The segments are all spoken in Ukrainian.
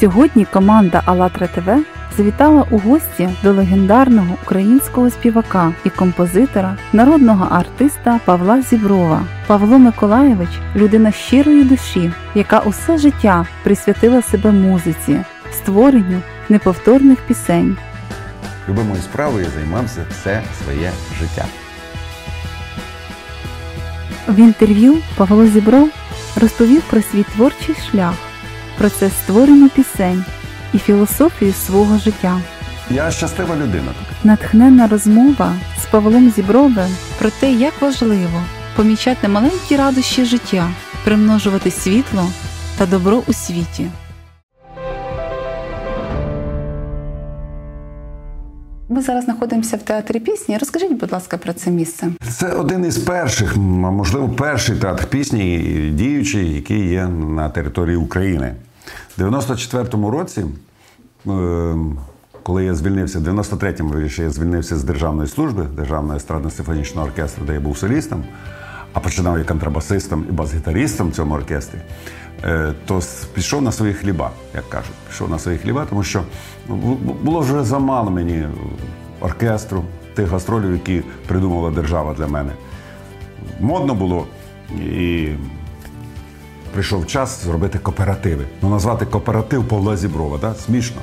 Сьогодні команда АЛЛАТРА ТВ завітала у гості до легендарного українського співака і композитора, народного артиста Павла Зіброва. Павло Миколаєвич людина щирої душі, яка усе життя присвятила себе музиці, створенню неповторних пісень. Любимою справою займався все своє життя. В інтерв'ю Павло Зібров розповів про свій творчий шлях, процес створення пісень і філософію свого життя. Я щаслива людина. Натхненна розмова з Павлом Зібровим про те, як важливо помічати маленькі радощі життя, примножувати світло та добро у світі. Ми зараз знаходимося в театрі пісні. Розкажіть, будь ласка, про це місце. Це один із перших, а можливо, перший театр пісні діючий, який є на території України. У 94-му році, е, коли я звільнився, в 93-му вірніше, я звільнився з державної служби, Державного естрадно-симфонічного оркестру, де я був солістом, а починав як контрабасистом і бас-гітаристом в цьому оркестрі, е, то пішов на свої хліба, як кажуть. Пішов на свої хліба, тому що ну, було вже замало мені оркестру, тих гастролів, які придумала держава для мене. Модно було і прийшов час зробити кооперативи. Ну, назвати кооператив Павла Зіброва, да? смішно.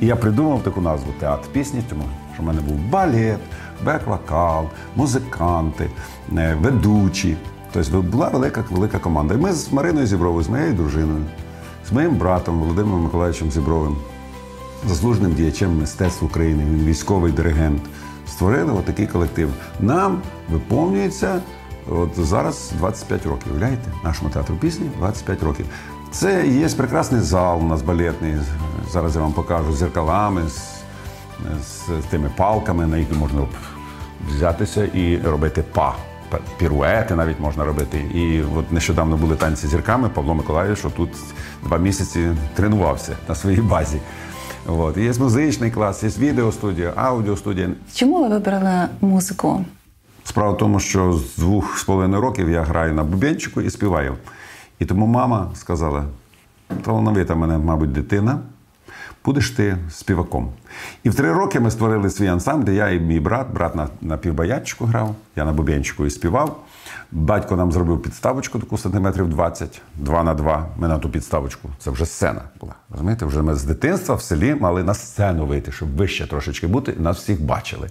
І я придумав таку назву театр пісні, тому що в мене був балет, бек-вокал, музиканти, е, ведучі. Тобто була велика велика команда. І ми з Мариною Зібровою, з моєю дружиною, з моїм братом Володимиром Миколаївичем Зібровим, заслуженим діячем мистецтв України, він військовий диригент. Створили отакий колектив. Нам виповнюється От зараз 25 років. Уявляєте? Нашому театру пісні 25 років. Це є прекрасний зал у нас балетний. Зараз я вам покажу з зеркалами, з, з, тими палками, на які можна взятися і робити па. Піруети навіть можна робити. І от нещодавно були танці зірками Павло Миколаївич, тут два місяці тренувався на своїй базі. От. Є музичний клас, є відеостудія, аудіостудія. Чому ви вибрали музику? Справа в тому, що з двох з половиною років я граю на бубенчику і співаю. І тому мама сказала: талановита мене, мабуть, дитина, будеш ти співаком. І в три роки ми створили свій ансамбль, я і мій брат, брат на на півбаячку грав, я на бубенчику і співав. Батько нам зробив підставочку таку сантиметрів 20, 2 на 2. Ми на ту підставочку. Це вже сцена була. Розумієте, вже ми з дитинства в селі мали на сцену вийти, щоб вище трошечки бути, нас всіх бачили.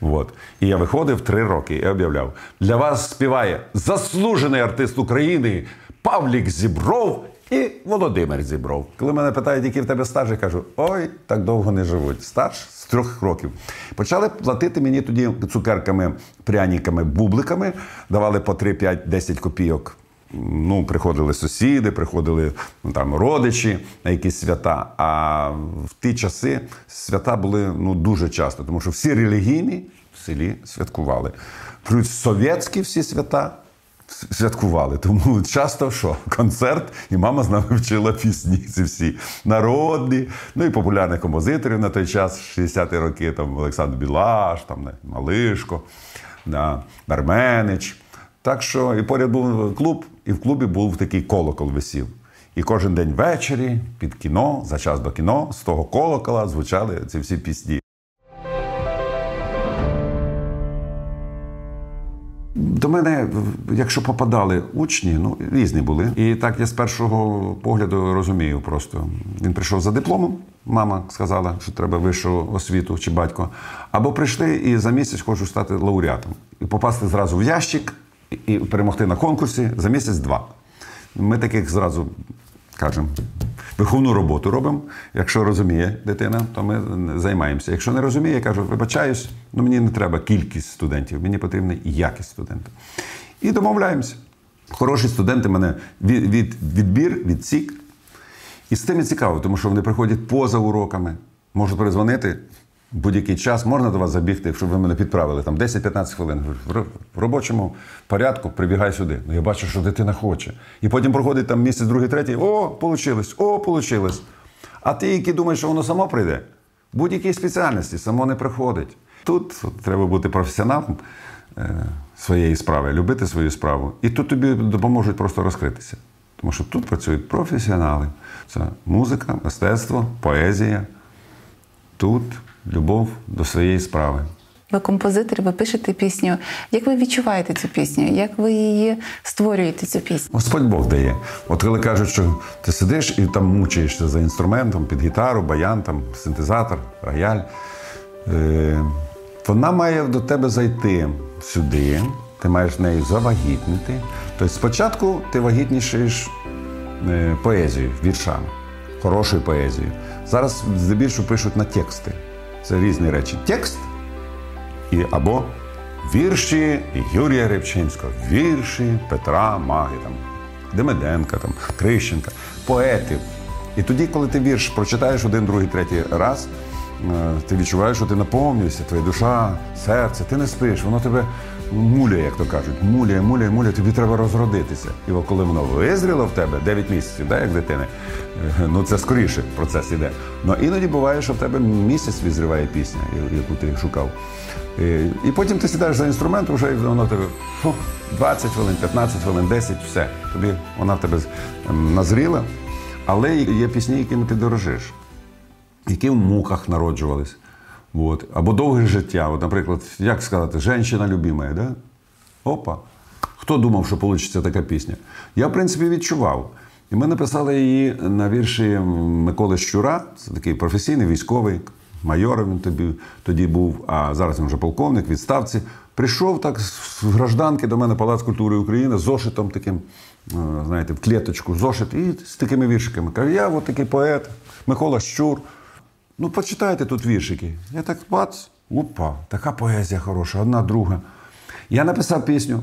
От. І я виходив три роки і об'являв: для вас співає заслужений артист України Павлік Зібров. І Володимир Зібров. Коли мене питають, який в тебе стаж, я кажу: ой, так довго не живуть. Стаж з трьох років. Почали платити мені тоді цукерками, пряниками, бубликами, давали по 3, 5, 10 копійок. Ну, приходили сусіди, приходили ну, там родичі на якісь свята. А в ті часи свята були ну дуже часто, тому що всі релігійні в селі святкували. Плюс совєтські всі свята святкували. Тому часто що? Концерт, і мама з нами вчила пісні. Ці всі народні, ну і популярних композиторів на той час, 60-ті роки, там Олександр Білаш, там Малишко, да, Арменич. Так що і поряд був клуб, і в клубі був такий колокол висів. І кожен день ввечері під кіно, за час до кіно, з того колокола звучали ці всі пісні. До мене, якщо попадали учні, ну різні були. І так я з першого погляду розумію. Просто він прийшов за дипломом. Мама сказала, що треба вищу освіту чи батько. Або прийшли і за місяць хочу стати лауреатом і попасти зразу в ящик і перемогти на конкурсі за місяць-два. Ми таких зразу кажемо. Виховну роботу робимо. Якщо розуміє дитина, то ми займаємося. Якщо не розуміє, я кажу, вибачаюсь, ну мені не треба кількість студентів, мені потрібна якість студентів. І домовляємося. Хороші студенти мене від, від, відбір, відсік. І з тим і цікаво, тому що вони приходять поза уроками, можуть перезвонити будь-який час можна до вас забігти, щоб ви мене підправили там 10-15 хвилин. В робочому порядку прибігай сюди. Ну я бачу, що дитина хоче. І потім проходить там місяць, другий, третій. О, получилось, о, получилось. А ти, який думаєш, що воно само прийде, будь-якій спеціальності само не приходить. Тут треба бути професіоналом е, своєї справи, любити свою справу. І тут тобі допоможуть просто розкритися. Тому що тут працюють професіонали. Це музика, мистецтво, поезія. Тут любов до своєї справи. Ви композитор, ви пишете пісню. Як ви відчуваєте цю пісню? Як ви її створюєте, цю пісню? Господь Бог дає. От коли кажуть, що ти сидиш і там мучаєшся за інструментом під гітару, баян, там, синтезатор, рояль, е, вона має до тебе зайти сюди, ти маєш нею завагітнити. Тобто спочатку ти вагітнішаєш е, поезію, віршами, хорошою поезією. Зараз здебільшого пишуть на тексти. Це різні речі. Текст і або вірші Юрія Рибчинського, вірші Петра Маги, там, Демиденка, там, Крищенка, поетів. І тоді, коли ти вірш прочитаєш один, другий, третій раз, е, ти відчуваєш, що ти наповнюєшся, твоя душа, серце, ти не спиш, воно тебе муляє, як то кажуть, муляє, муляє, муляє, тобі треба розродитися. І коли воно визріло в тебе 9 місяців, да, як дитини, е, ну це скоріше процес іде. Ну іноді буває, що в тебе місяць визріває пісня, яку ти шукав. Е, І потім ти сідаєш за інструмент, вже і воно тебе фу, 20 хвилин, 15 хвилин, 10, все. Тобі вона в тебе ем, назріла. Але є пісні, якими ти дорожиш, які в муках народжувались. От. Або довге життя. От, наприклад, як сказати, «Женщина любимая, да? Опа. Хто думав, що вийде така пісня? Я, в принципі, відчував. І ми написали її на вірші Миколи Щура, це такий професійний військовий, майором він тобі тоді був, а зараз він вже полковник, відставці. Прийшов так з гражданки до мене Палац культури України з зошитом таким, е, знаєте, в клеточку, зошит, і з такими віршиками. Каже, я от такий поет, Микола Щур. Ну, почитайте тут віршики. Я так бац, опа, така поезія хороша, одна друга. Я написав пісню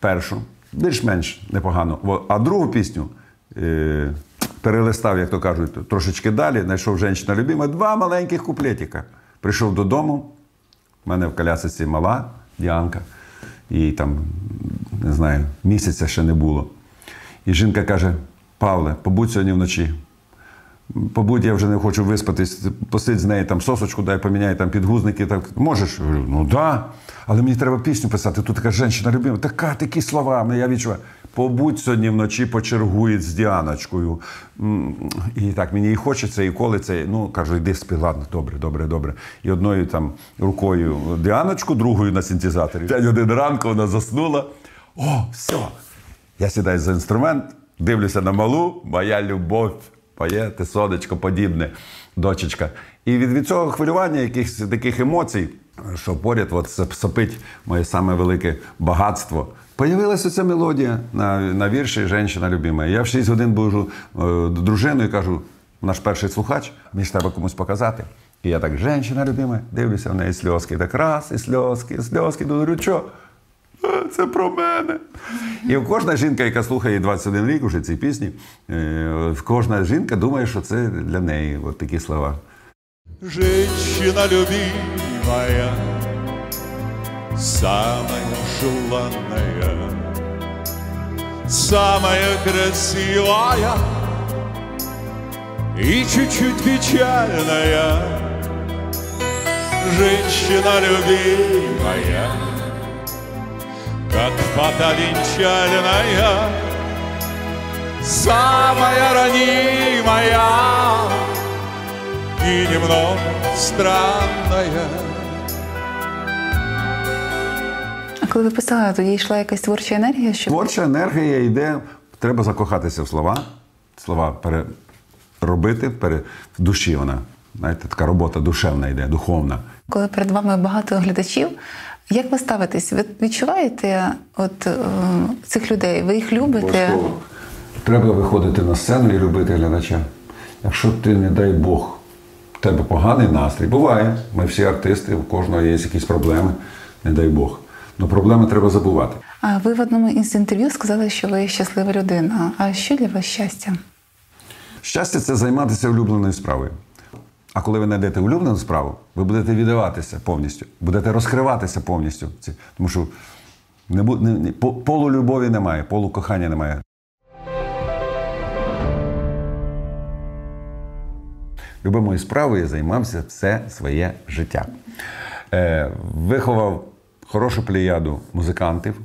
першу, більш-менш непогано, а другу пісню е- перелистав, як то кажуть, трошечки далі, знайшов жінка любима, два маленьких куплетика. Прийшов додому, в мене в колясиці мала Діанка, їй там, не знаю, місяця ще не було. І жінка каже: Павле, побудь сьогодні вночі. Побудь, я вже не хочу виспатись, посидь з нею там сосочку, дай поміняй там підгузники. Так. Можеш? Я говорю, ну да. Але мені треба пісню писати. Тут така жінка любима, така, такі слова. Я відчуваю. Побудь сьогодні вночі почергує з Діаночкою. І так мені і хочеться, і колиться. Ну, кажу, йди спи, ладно, добре, добре, добре. І одною там рукою Діаночку, другою на синтезаторі. П'ять годин ранку вона заснула. О, все. Я сідаю за інструмент, дивлюся на малу, моя любов, те сонечко подібне, дочечка. І від, від цього хвилювання, якихось таких емоцій, що поряд от сопить моє саме велике багатство. Появилася ця мелодія на, на вірші Женщина любима. Я в 6 годин буду е, дружиною і кажу, наш перший слухач, мені ж треба комусь показати. І я так, женщина любима, дивлюся в неї сльозки. Так раз, і сльозки, і сльозки. Говорю, що? «Е, Це про мене. І кожна жінка, яка слухає 21 рік уже ці пісні, е, кожна жінка думає, що це для неї от такі слова. Женщина любимая, самая желанная, самая красивая и чуть-чуть печальная. Женщина любимая, как фата венчальная, самая ранимая и немного странная. А коли ви писали, тоді йшла якась творча енергія, щоб Творча енергія йде, треба закохатися в слова, слова переробити, пере... в душі вона. Знаєте, така робота душевна йде, духовна. коли перед вами багато глядачів, як ви ставитесь? Ви відчуваєте от е, цих людей? Ви їх любите? Обов'язково. Треба виходити на сцену і любити глядача. Якщо ти, не дай Бог, в тебе поганий настрій, буває. Ми всі артисти, у кожного є якісь проблеми, не дай Бог. Але проблеми треба забувати. А ви в одному із інтерв'ю сказали, що ви щаслива людина. А що для вас щастя? Щастя це займатися улюбленою справою. А коли ви знайдете улюблену справу, ви будете віддаватися повністю, будете розкриватися повністю. Тому що не, не, не, по- полулюбові немає, полукохання немає. Любимою справою займався все своє життя. Е, виховав хорошу плеяду музикантів,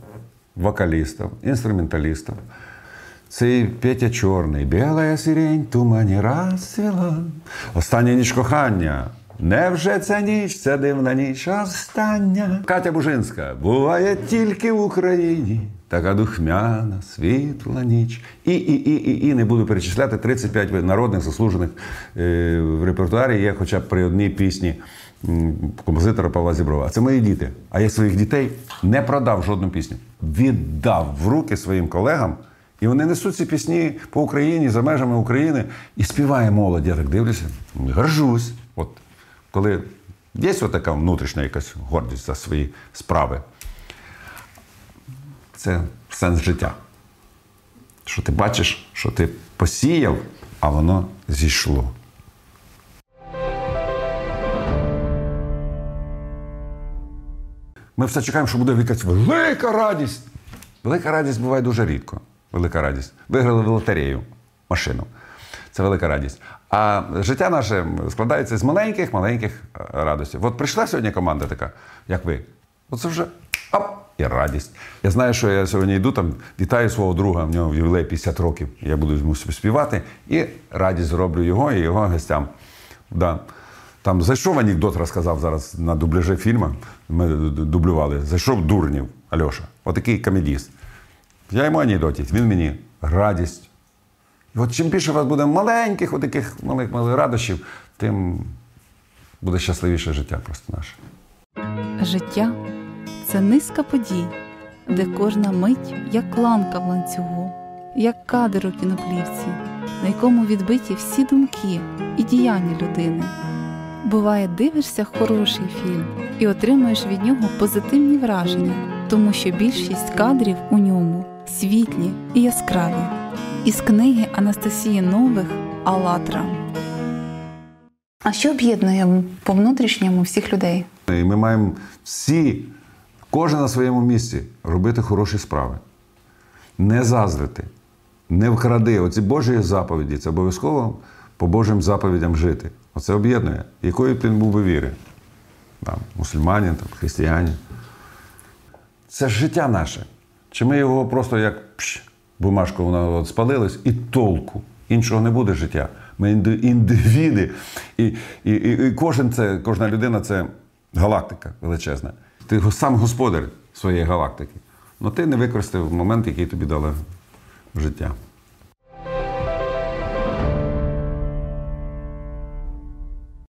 вокалістів, інструменталістів. Цей Петя Чорний, біла сирень, тумані розцвіла. Остання ніч кохання. Невже ця ніч, ця дивна ніч остання? Катя Бужинська буває тільки в Україні. Така духмяна, світла ніч. І, і, і, і, і не буду перечисляти 35 народних заслужених е, в репертуарі є хоча б при одній пісні композитора Павла Зіброва. Це мої діти. А я своїх дітей не продав жодну пісню. Віддав в руки своїм колегам. І вони несуть ці пісні по Україні, за межами України, і співає молодь. Я так дивлюся, горжусь. От коли є така внутрішня якась гордість за свої справи, це сенс життя. Що ти бачиш, що ти посіяв, а воно зійшло. Ми все чекаємо, що буде якась велика радість. Велика радість буває дуже рідко. Велика радість. Виграли в лотерею машину. Це велика радість. А життя наше складається з маленьких-маленьких радостей. От прийшла сьогодні команда така, як ви. Оце вже оп, і радість. Я знаю, що я сьогодні йду там, вітаю свого друга, в нього ювілей 50 років. Я буду йому співати і радість зроблю його і його гостям. Да. Там зайшов анекдот, розказав зараз на дубляжі фільму. Ми дублювали. Зайшов дурнів Альоша. Отакий комедіст. Я йому анекдотів, він мені радість. І от чим більше у вас буде маленьких, отаких малих малих радощів, тим буде щасливіше життя просто наше. Життя це низка подій, де кожна мить як ланка в ланцюгу, як кадр у кіноплівці, на якому відбиті всі думки і діяння людини. Буває, дивишся хороший фільм і отримуєш від нього позитивні враження, тому що більшість кадрів у ньому світлі і яскраві. Із книги Анастасії Нових Алатра. А що об'єднує по внутрішньому всіх людей? І ми маємо всі, кожен на своєму місці, робити хороші справи. Не заздрити, не вкради. Оці Божі заповіді це обов'язково по Божим заповідям жити. Оце об'єднує. Якої б ти був би віри? Там, Мусульманин, там, християнин. Це ж життя наше. Чи ми його просто як пш, бумажку вона спалилась і толку. Іншого не буде життя. Ми індивіди. І, і, і, кожен це, кожна людина це галактика величезна. Ти сам господар своєї галактики. Ну ти не використав момент, який тобі дали життя.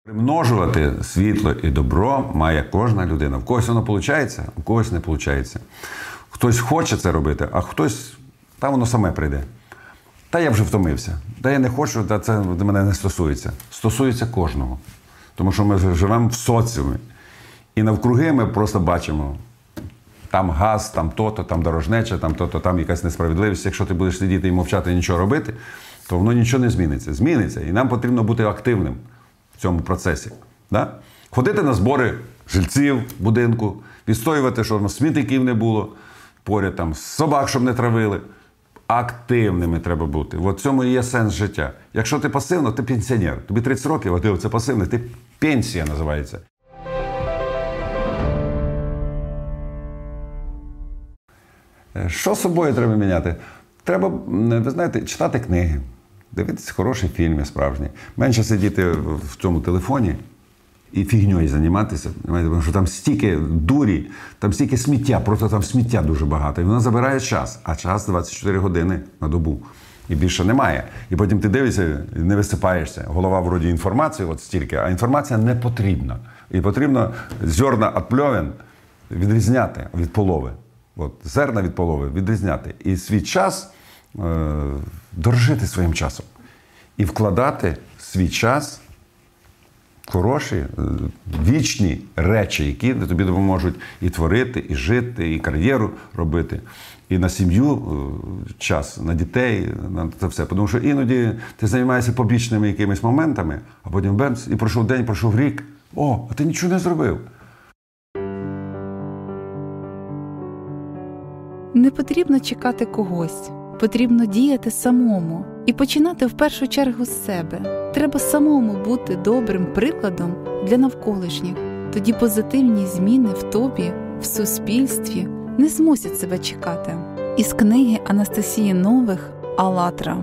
Примножувати світло і добро має кожна людина. В когось воно виходить, у когось не виходить. Хтось хоче це робити, а хтось та воно саме прийде. Та я вже втомився. Та я не хочу, та це мене не стосується. Стосується кожного. Тому що ми живемо в соціумі. І навкруги ми просто бачимо. Там газ, там то-то, там дорожнеча, там то-то, там якась несправедливість. Якщо ти будеш сидіти і мовчати і нічого робити, то воно нічого не зміниться. Зміниться. І нам потрібно бути активним в цьому процесі. Да? Ходити на збори жильців будинку, відстоювати, щоб смітників не було поряд там собак, щоб не травили. Активними треба бути. В цьому є сенс життя. Якщо ти пасивно, ти пенсіонер. Тобі 30 років, а ти це пасивний, ти пенсія називається. Що з собою треба міняти? Треба, ви знаєте, читати книги, дивитися хороші фільми справжні, менше сидіти в цьому телефоні і фігньою займатися. Тому що там стільки дурі, там стільки сміття, просто там сміття дуже багато. І воно забирає час, а час 24 години на добу. І більше немає. І потім ти дивишся, не висипаєшся. Голова вроді інформації, от стільки, а інформація не потрібна. І потрібно зерна від пльовен відрізняти від полови. От, Зерна від полови відрізняти. І свій час е, дорожити своїм часом. І вкладати свій час хороші, е, вічні речі, які тобі допоможуть і творити, і жити, і кар'єру робити, і на сім'ю е, час, на дітей, на це все. Тому що іноді ти займаєшся побічними якимись моментами, а потім бемс, і пройшов день, пройшов рік. О, а ти нічого не зробив. Не потрібно чекати когось, потрібно діяти самому і починати в першу чергу з себе. Треба самому бути добрим прикладом для навколишніх. Тоді позитивні зміни в тобі, в суспільстві не змусять себе чекати. Із книги Анастасії Нових Алатра.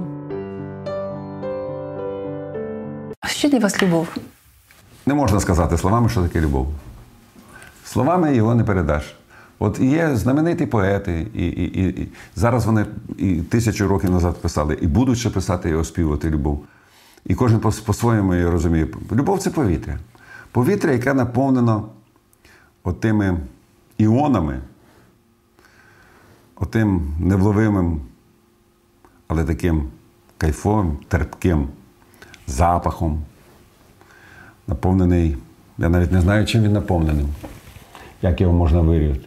Що для вас любов? Не можна сказати словами, що таке любов. Словами його не передаш. От є знамениті поети, і, і, і, і зараз вони і тисячу років назад писали, і будуть ще писати і оспівувати любов. І кожен по- по-своєму її розуміє. Любов це повітря. Повітря, яке наповнено отими іонами, отим невловимим, але таким кайфовим, терпким запахом, наповнений. Я навіть не знаю, чим він наповнений, як його можна вирівняти.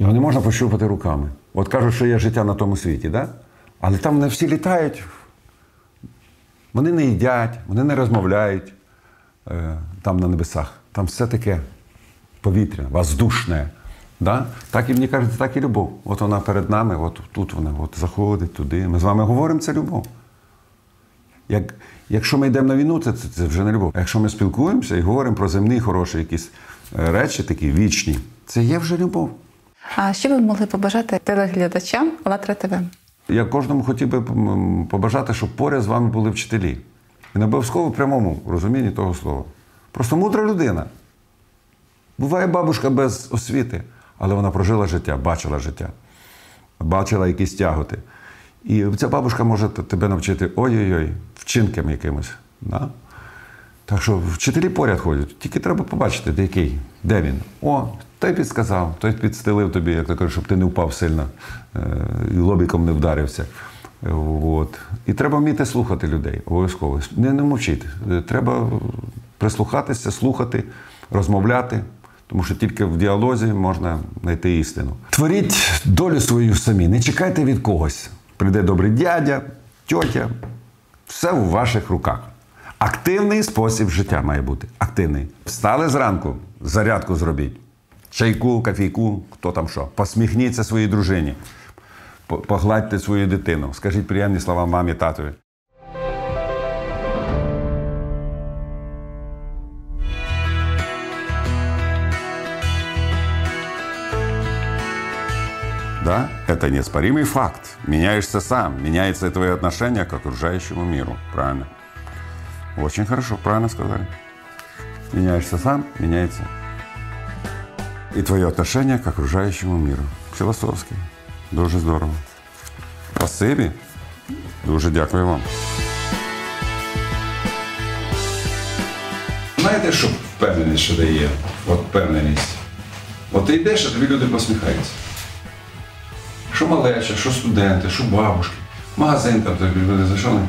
Його не можна пощупати руками. От кажуть, що є життя на тому світі, да? але там не всі літають. Вони не їдять, вони не розмовляють е, там на небесах. Там все таке повітря, воздушне. Да? Так і мені кажуть, так і любов. От вона перед нами, от тут вона от заходить туди. Ми з вами говоримо, це любов. Як, якщо ми йдемо на війну, це, це, це вже не любов. А якщо ми спілкуємося і говоримо про земні хороші якісь е, речі, такі вічні, це є вже любов. А що ви могли побажати телеглядачам Алатра ТВ? Я кожному хотів би побажати, щоб поряд з вами були вчителі. І не обов'язково в прямому розумінні того слова. Просто мудра людина. Буває бабушка без освіти, але вона прожила життя, бачила життя, бачила якісь тяготи. І ця бабушка може тебе навчити ой-ой-ой, вчинкам якимось. Да? Так що вчителі поряд ходять, тільки треба побачити, де який, де він. О, той підсказав, той підстелив тобі, як то кажуть, щоб ти не впав сильно е, і лобіком не вдарився. От. І треба вміти слухати людей, обов'язково. Не, не мовчити. Е, Треба прислухатися, слухати, розмовляти, тому що тільки в діалозі можна знайти істину. Творіть долю свою самі, не чекайте від когось. Прийде добрий дядя, тьотя, все у ваших руках. Активний спосіб життя має бути. Активний. Встали зранку, зарядку зробіть. Чайку, кофійку, хто там що. Посміхніться своїй дружині. Погладьте свою дитину. Скажіть приємні слова мамі, татові. Да, это неоспоримый факт. Меняешься сам, меняется и твое отношение к окружающему миру. Правильно. Очень хорошо, правильно сказали. Меняешься сам, меняется и твое отношение к окружающему миру. Філософський. Дуже здорово. Спасибі. Дуже дякую вам. Знаєте, що впевненість що дає? От впевненість. От ти йдеш, а тобі люди посміхаються. Що малеча, що студенти, що бабушки. Магазин там тобі люди зайшли.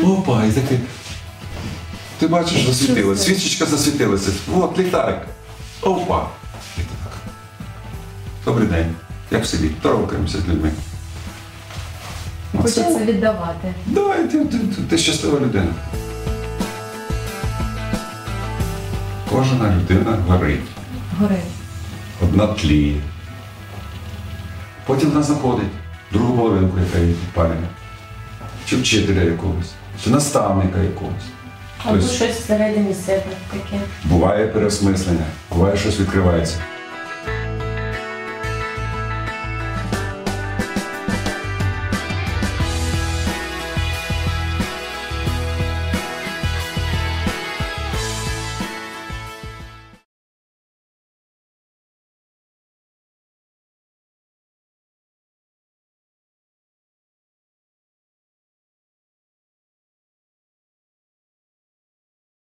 Опа, і такий. Ти бачиш, засвітилося. Свічечка засвітилася. От ліхтарик. Опа. Добрий день. Як в селі? З людьми. Оце- Хочеться віддавати. Давай, ти, ти, ти, ти щаслива людина. Кожна людина горить. Гори. Одна тліє. Потім вона знаходить другу половинку, яка її підпалює. Чи вчителя якогось, чи наставника якогось. Або Тобто щось всередині себе таке. буває переосмислення, буває щось відкривається.